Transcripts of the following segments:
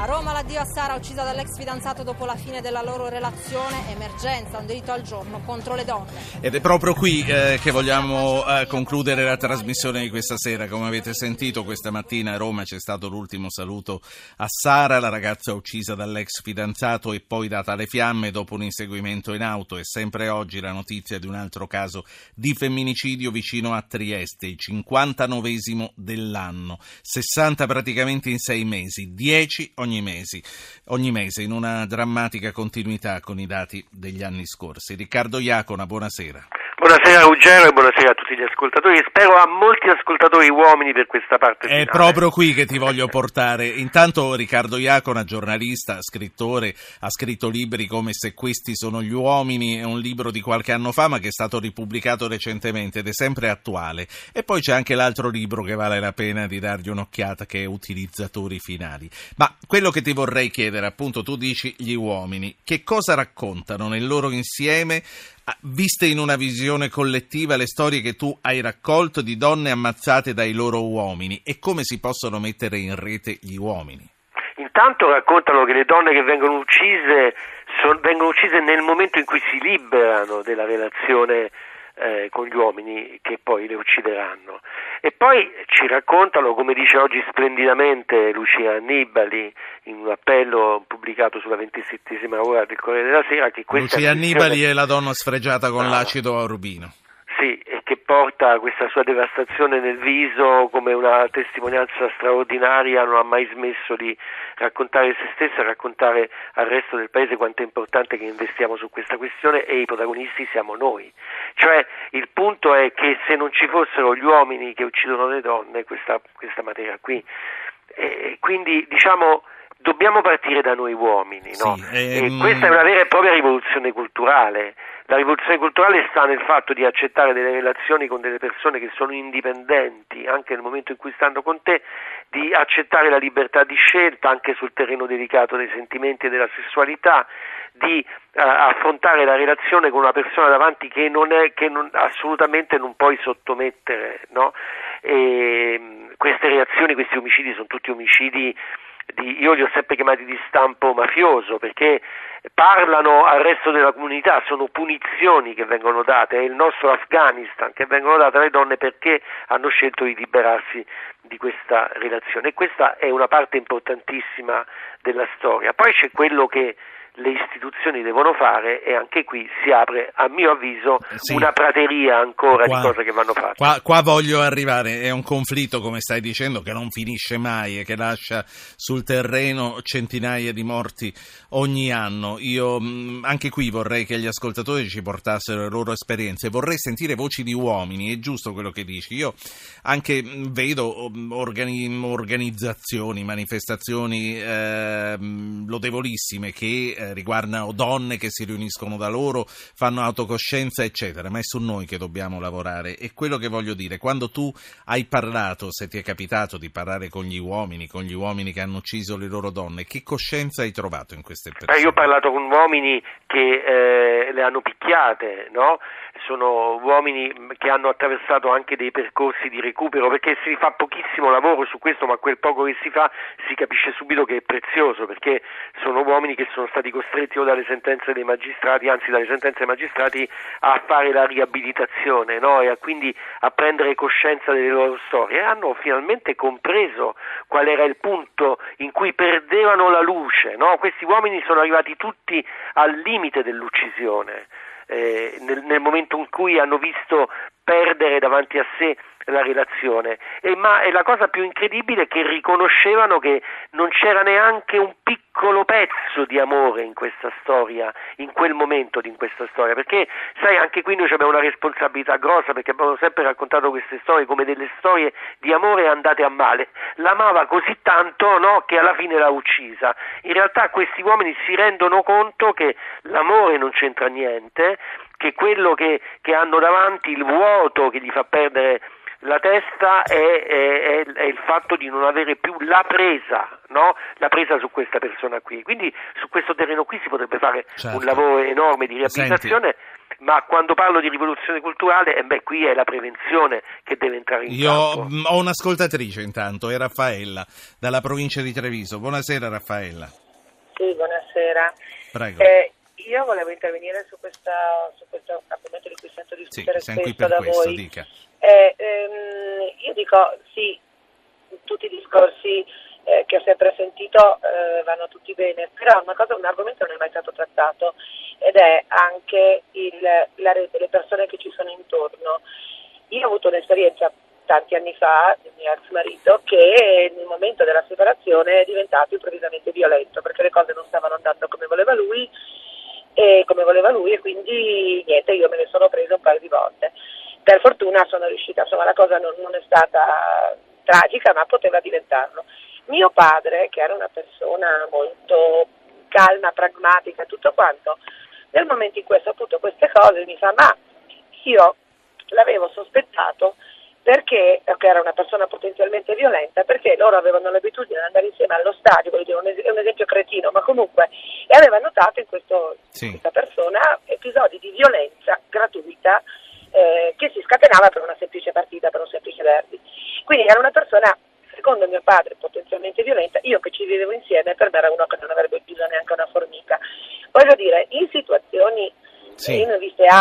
A Roma l'addio a Sara uccisa dall'ex fidanzato dopo la fine della loro relazione, emergenza, un delitto al giorno contro le donne. Ed è proprio qui eh, che vogliamo eh, concludere la trasmissione di questa sera. Come avete sentito questa mattina a Roma c'è stato l'ultimo saluto a Sara, la ragazza uccisa dall'ex fidanzato e poi data alle fiamme dopo un inseguimento in auto. E sempre oggi la notizia di un altro caso di femminicidio vicino a Trieste, il 59 dell'anno, 60 praticamente in sei mesi, 10 ogni ogni, mesi, ogni mese in una drammatica continuità con i dati degli anni scorsi. Riccardo Iacona, buonasera. Buonasera Ruggero e buonasera a tutti gli ascoltatori. Spero a molti ascoltatori uomini per questa parte. Finale. È proprio qui che ti voglio portare. Intanto Riccardo Iacona, giornalista, scrittore, ha scritto libri come Se questi sono gli uomini, è un libro di qualche anno fa ma che è stato ripubblicato recentemente ed è sempre attuale. E poi c'è anche l'altro libro che vale la pena di dargli un'occhiata che è Utilizzatori finali. Ma quello che ti vorrei chiedere, appunto, tu dici gli uomini, che cosa raccontano nel loro insieme viste in una visione collettiva le storie che tu hai raccolto di donne ammazzate dai loro uomini e come si possono mettere in rete gli uomini? Intanto raccontano che le donne che vengono uccise son, vengono uccise nel momento in cui si liberano della relazione eh, con gli uomini che poi le uccideranno. E poi ci raccontano, come dice oggi splendidamente Lucia Annibali in un appello pubblicato sulla 27 ora del Corriere della Sera, che questa Lucia Annibali è la donna sfregiata con no. l'acido a rubino. Sì, e che porta questa sua devastazione nel viso come una testimonianza straordinaria, non ha mai smesso di raccontare se stessa, raccontare al resto del paese quanto è importante che investiamo su questa questione e i protagonisti siamo noi. Cioè il punto è che se non ci fossero gli uomini che uccidono le donne, questa, questa materia qui, eh, quindi diciamo dobbiamo partire da noi uomini, no? sì, ehm... questa è una vera e propria rivoluzione culturale. La rivoluzione culturale sta nel fatto di accettare delle relazioni con delle persone che sono indipendenti anche nel momento in cui stanno con te, di accettare la libertà di scelta anche sul terreno delicato dei sentimenti e della sessualità, di uh, affrontare la relazione con una persona davanti che, non è, che non, assolutamente non puoi sottomettere. No? E, queste reazioni, questi omicidi sono tutti omicidi di, io li ho sempre chiamati di stampo mafioso perché parlano al resto della comunità, sono punizioni che vengono date, è il nostro Afghanistan che vengono date alle donne perché hanno scelto di liberarsi di questa relazione e questa è una parte importantissima della storia. Poi c'è quello che le istituzioni devono fare e anche qui si apre, a mio avviso, eh, sì. una prateria ancora qua, di cose che vanno fatte. Qua, qua, voglio arrivare, è un conflitto, come stai dicendo, che non finisce mai e che lascia sul terreno centinaia di morti ogni anno. Io mm, anche qui vorrei che gli ascoltatori ci portassero le loro esperienze, vorrei sentire voci di uomini, è giusto quello che dici. Io anche mm, vedo mm, organi, organizzazioni, manifestazioni eh, lodevolissime che eh, riguardano donne che si riuniscono da loro, fanno autocoscienza, eccetera, ma è su noi che dobbiamo lavorare. E quello che voglio dire, quando tu hai parlato, se ti è capitato di parlare con gli uomini, con gli uomini che hanno ucciso le loro donne, che coscienza hai trovato in queste persone? Eh, io ho parlato con uomini che eh, le hanno picchiate, no? sono uomini che hanno attraversato anche dei percorsi di recupero perché si fa pochissimo lavoro su questo ma quel poco che si fa si capisce subito che è prezioso perché sono uomini che sono stati costretti o dalle sentenze dei magistrati anzi dalle sentenze dei magistrati a fare la riabilitazione no? e a quindi a prendere coscienza delle loro storie hanno finalmente compreso qual era il punto in cui perdevano la luce no? questi uomini sono arrivati tutti al limite dell'uccisione eh, nel, nel momento in cui hanno visto perdere davanti a sé la relazione. E, ma la cosa più incredibile è che riconoscevano che non c'era neanche un piccolo pezzo di amore in questa storia, in quel momento in questa storia, perché sai anche qui noi abbiamo una responsabilità grossa perché abbiamo sempre raccontato queste storie come delle storie di amore andate a male. L'amava così tanto no, che alla fine l'ha uccisa. In realtà questi uomini si rendono conto che l'amore non c'entra niente, che quello che, che hanno davanti, il vuoto che gli fa perdere la testa è, è, è, il fatto di non avere più la presa, no? la presa su questa persona qui. Quindi su questo terreno qui si potrebbe fare certo. un lavoro enorme di riabilitazione. Senti ma quando parlo di rivoluzione culturale, eh beh, qui è la prevenzione che deve entrare in Io campo. Io ho un'ascoltatrice intanto, è Raffaella, dalla provincia di Treviso. Buonasera Raffaella. Sì, buonasera. Prego. Eh, io volevo intervenire su, questa, su, questo argomento di cui sento discutere sì, spesso da questo, voi. Eh, ehm, io dico sì, tutti i discorsi eh, che ho sempre sentito eh, vanno tutti bene, però una cosa, un argomento non è mai stato trattato ed è anche il, la rete, le persone che ci sono intorno. Io ho avuto un'esperienza tanti anni fa del mio ex marito che nel momento della separazione è diventato improvvisamente violento perché le cose non stavano andando come voleva lui e come voleva lui e quindi niente, io me ne sono presa un paio di volte. Per fortuna sono riuscita, insomma la cosa non, non è stata tragica ma poteva diventarlo. Mio padre, che era una persona molto calma, pragmatica, tutto quanto, nel momento in cui ha saputo queste cose mi fa ma io l'avevo sospettato perché, perché era una persona potenzialmente violenta, perché loro avevano l'abitudine di andare insieme allo stadio, voglio dire, è un esempio cretino, ma comunque, e aveva notato in questo, sì. questa persona episodi di violenza gratuita eh, che si scatenava per una semplice partita, per un semplice derby. Quindi era una persona, secondo mio padre, potenzialmente violenta, io che ci vivevo insieme, per me era uno che non avrebbe bisogno neanche una formica. Voglio dire, in situazioni sì. Io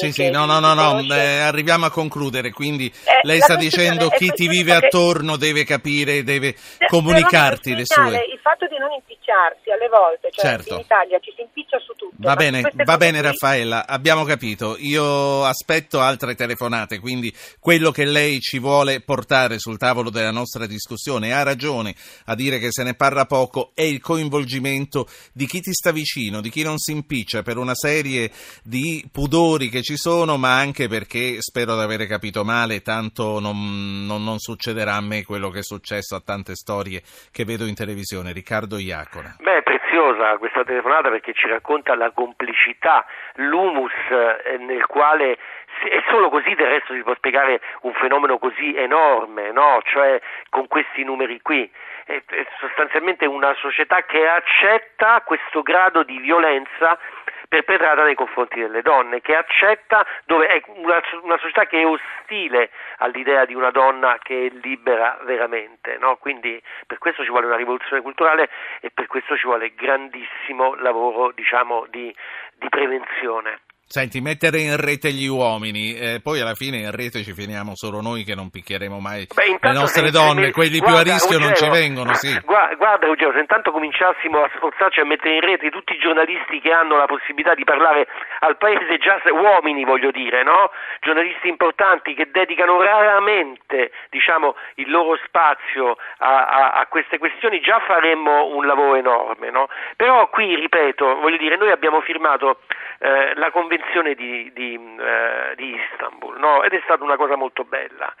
Sì, sì, no, no, no, no eh, arriviamo a concludere, quindi eh, lei sta dicendo chi ti vive attorno deve capire, deve comunicarti le sue... Il fatto di non impicciarsi alle volte, cioè certo. in Italia ci si impiccia su tutto. Va bene, va bene qui... Raffaella, abbiamo capito, io aspetto altre telefonate, quindi quello che lei ci vuole portare sul tavolo della nostra discussione, ha ragione a dire che se ne parla poco, è il coinvolgimento di chi ti sta vicino, di chi non si impiccia per una serie di pudori che ci sono, ma anche perché spero di avere capito male, tanto non, non, non succederà a me quello che è successo a tante storie che vedo in televisione. Riccardo Iacona. Beh, preziosa questa telefonata perché ci racconta la complicità, l'humus eh, nel quale e solo così del resto si può spiegare un fenomeno così enorme, no? cioè con questi numeri qui. È, è sostanzialmente una società che accetta questo grado di violenza perpetrata nei confronti delle donne, che accetta, dove è una, una società che è ostile all'idea di una donna che è libera veramente, no? quindi per questo ci vuole una rivoluzione culturale e per questo ci vuole grandissimo lavoro diciamo, di, di prevenzione. Senti, mettere in rete gli uomini, eh, poi alla fine in rete ci finiamo solo noi che non picchieremo mai Beh, le nostre donne, me... quelli guarda, più a rischio Ruggero, non ci vengono, sì. Guarda, guarda Ruggero, se intanto cominciassimo a sforzarci a mettere in rete tutti i giornalisti che hanno la possibilità di parlare al paese, già uomini voglio dire, no? Giornalisti importanti che dedicano raramente, diciamo, il loro spazio a, a, a queste questioni, già faremmo un lavoro enorme, no? Però qui, ripeto, voglio dire, noi abbiamo firmato eh, la convenzione di, di, eh, di Istanbul no? ed è stata una cosa molto bella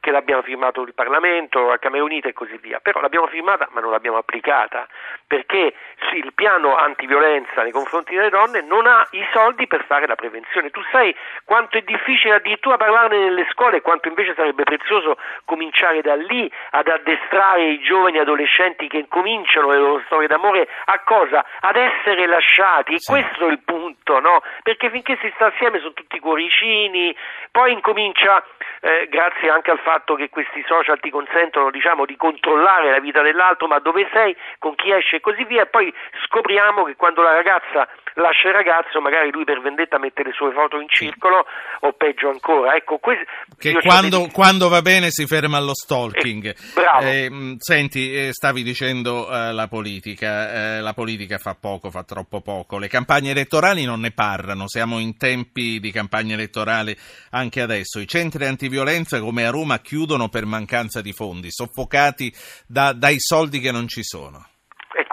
che l'abbiamo firmato il Parlamento, la Camera Unita e così via, però l'abbiamo firmata ma non l'abbiamo applicata, perché il piano antiviolenza nei confronti delle donne non ha i soldi per fare la prevenzione. Tu sai quanto è difficile addirittura parlarne nelle scuole e quanto invece sarebbe prezioso cominciare da lì ad addestrare i giovani adolescenti che cominciano le loro storie d'amore a cosa? Ad essere lasciati, e sì. questo è il punto, no? Perché finché si sta assieme sono tutti cuoricini, poi incomincia, eh, grazie anche al fatto che questi social ti consentono diciamo, di controllare la vita dell'altro, ma dove sei, con chi esce e così via, e poi scopriamo che quando la ragazza lascia il ragazzo, magari lui per vendetta mette le sue foto in circolo o peggio ancora. Ecco, que- che quando, dei... quando, va bene si ferma allo stalking. Eh, eh, senti, eh, stavi dicendo eh, la politica, eh, la politica fa poco, fa troppo poco. Le campagne elettorali non ne parlano, siamo in tempi di campagna elettorale anche adesso. I centri antiviolenza come a Roma chiudono per mancanza di fondi, soffocati da, dai soldi che non ci sono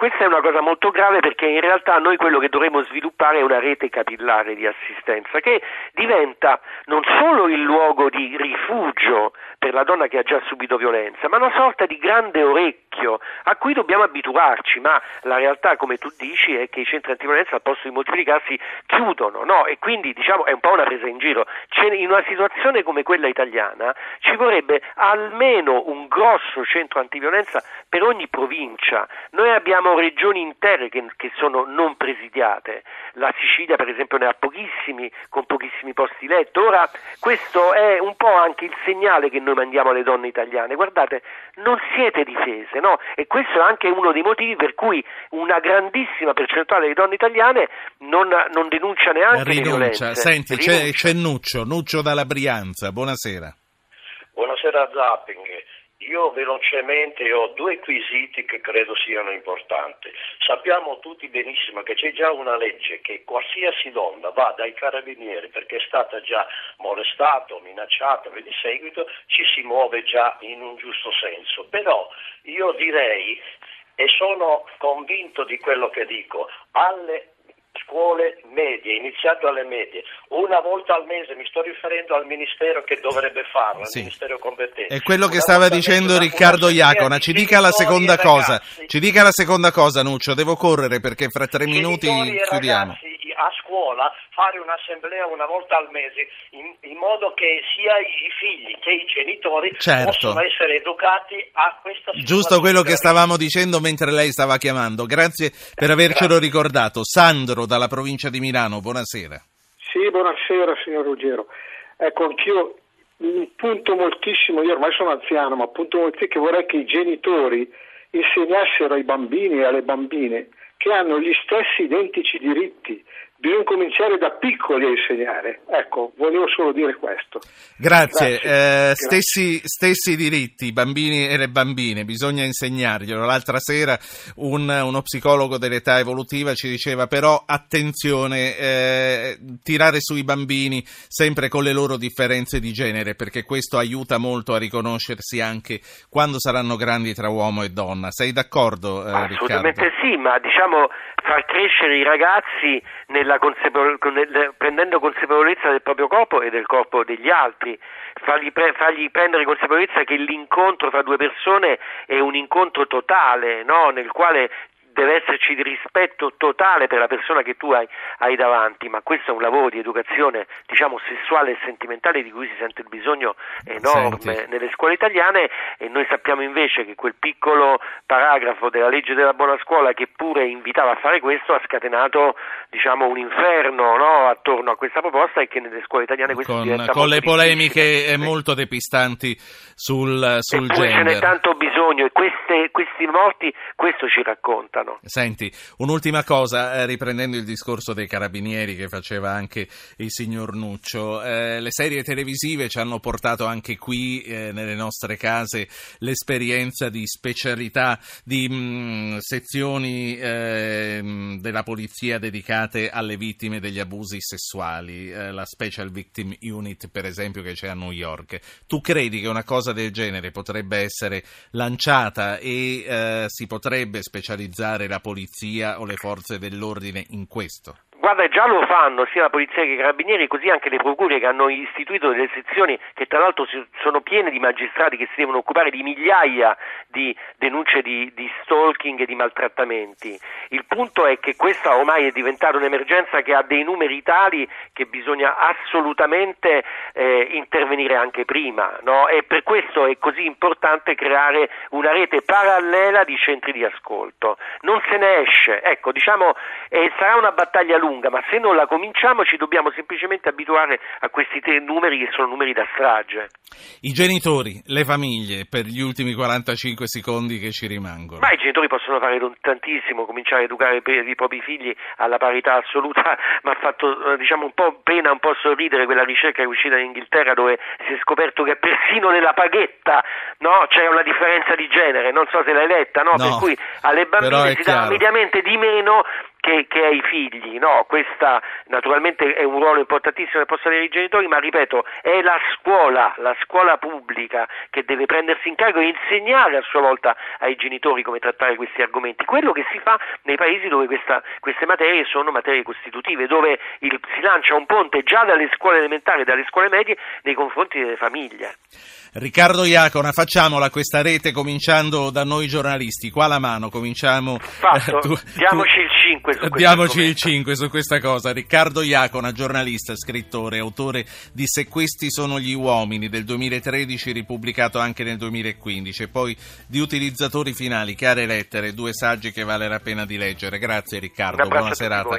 questa è una cosa molto grave perché in realtà noi quello che dovremmo sviluppare è una rete capillare di assistenza che diventa non solo il luogo di rifugio per la donna che ha già subito violenza, ma una sorta di grande orecchio a cui dobbiamo abituarci, ma la realtà come tu dici è che i centri antiviolenza al posto di moltiplicarsi chiudono, no? E quindi diciamo è un po' una presa in giro. in una situazione come quella italiana ci vorrebbe almeno un grosso centro antiviolenza per ogni provincia. Noi abbiamo regioni intere che, che sono non presidiate. La Sicilia per esempio ne ha pochissimi, con pochissimi posti letto. Ora questo è un po' anche il segnale che noi mandiamo alle donne italiane. Guardate, non siete difese, no? E questo è anche uno dei motivi per cui una grandissima percentuale di donne italiane non, non denuncia neanche Rinuncia. le violenze. Senti, c'è, c'è Nuccio, Nuccio dalla Brianza, buonasera. Buonasera Zapping. Io velocemente ho due quesiti che credo siano importanti. Sappiamo tutti benissimo che c'è già una legge che qualsiasi donna va dai carabinieri perché è stata già molestata minacciata di seguito, ci si muove già in un giusto senso. Però io direi, e sono convinto di quello che dico, alle scuole medie, iniziato alle medie, una volta al mese, mi sto riferendo al ministero che dovrebbe farlo, Sì. al ministero competente. È quello che Una stava dicendo Riccardo Iacona. Ci dica la seconda cosa. ragazzi, Ci dica la seconda cosa, Nuccio. Devo correre perché fra tre minuti chiudiamo. ragazzi a scuola fare un'assemblea una volta al mese in, in modo che sia i figli che i genitori Certo. possano essere educati a questa situazione. Giusto quello che stavamo dicendo mentre lei stava chiamando. Grazie per avercelo ricordato. Sandro dalla provincia di Milano, buonasera. Sì, buonasera signor Ruggero. Ecco, anch'io un punto moltissimo, io ormai sono anziano, ma punto moltissimo che vorrei che i genitori insegnassero ai bambini e alle bambine che hanno gli stessi identici diritti. Bisogna cominciare da piccoli a insegnare. Ecco, volevo solo dire questo. Grazie. Grazie. Eh, Grazie. stessi, stessi diritti, bambini e le bambine, bisogna insegnarglielo. L'altra sera un- uno psicologo dell'età evolutiva ci diceva però attenzione, eh, tirare sui bambini sempre con le loro differenze di genere, perché questo aiuta molto a riconoscersi anche quando saranno grandi tra uomo e donna. Sei d'accordo, eh, Riccardo? Assolutamente sì, ma diciamo far crescere i ragazzi nella consapevol- con- nel- prendendo consapevolezza del proprio corpo e del corpo degli altri, fargli, pre- fargli prendere consapevolezza che l'incontro tra due persone è un incontro totale, no? nel quale deve esserci di rispetto totale per la persona che tu hai, hai davanti, ma questo è un lavoro di educazione, diciamo, sessuale e sentimentale di cui si sente il bisogno enorme Senti. nelle scuole italiane e noi sappiamo invece che quel piccolo paragrafo della legge della buona scuola che pure invitava a fare questo ha scatenato diciamo un inferno no, attorno a questa proposta e che nelle scuole italiane questo Con, diventa con le polemiche eh, molto depistanti sul, sul Eppure ce n'è gender. tanto bisogno e queste- questi morti questo ci raccontano. Senti, un'ultima cosa, eh, riprendendo il discorso dei carabinieri che faceva anche il signor Nuccio, eh, le serie televisive ci hanno portato anche qui eh, nelle nostre case l'esperienza di specialità, di mh, sezioni eh, della polizia dedicate alle vittime degli abusi sessuali, eh, la Special Victim Unit per esempio che c'è a New York. Tu credi che una cosa del genere potrebbe essere lanciata e eh, si potrebbe specializzare la polizia o le forze dell'ordine in questo? Guarda, già lo fanno sia la polizia che i carabinieri, così anche le procure che hanno istituito delle sezioni che tra l'altro sono piene di magistrati che si devono occupare di migliaia di denunce di, di stalking e di maltrattamenti. Il punto è che questa ormai è diventata un'emergenza che ha dei numeri tali che bisogna assolutamente eh, intervenire anche prima no? e per questo è così importante creare una rete parallela di centri di ascolto. Non se ne esce, ecco, diciamo, eh, sarà una battaglia lunga, ma se non la cominciamo ci dobbiamo semplicemente abituare a questi tre numeri che sono numeri da strage. I genitori, le famiglie, per gli ultimi 45 secondi che ci rimangono. Ma i genitori possono fare tantissimo, cominciare a educare i propri figli alla parità assoluta, ma ha fatto eh, diciamo un po' pena, un po' sorridere quella ricerca che è uscita in Inghilterra dove si è scoperto che persino nella paghetta no, c'è una differenza di genere, non so se l'hai letta, no? No, per cui alle bambine si dà mediamente di meno che, che ai figli, no? Questa naturalmente è un ruolo importantissimo che possono avere i genitori, ma ripeto, è la scuola, la scuola pubblica che deve prendersi in carico e insegnare a sua volta ai genitori come trattare questi argomenti. Quello che si fa nei paesi dove questa, queste materie sono materie costitutive, dove il, si lancia un ponte già dalle scuole elementari e dalle scuole medie nei confronti delle famiglie. Riccardo Iacona, facciamola questa rete cominciando da noi giornalisti. Qua la mano, cominciamo. Fatto, tu, diamoci tu, il 5 su Diamoci il 5 su questa cosa. Riccardo Iacona, giornalista, scrittore, autore di Se questi sono gli uomini del 2013, ripubblicato anche nel 2015, e poi di Utilizzatori finali, chiare lettere, due saggi che vale la pena di leggere. Grazie Riccardo, buona serata.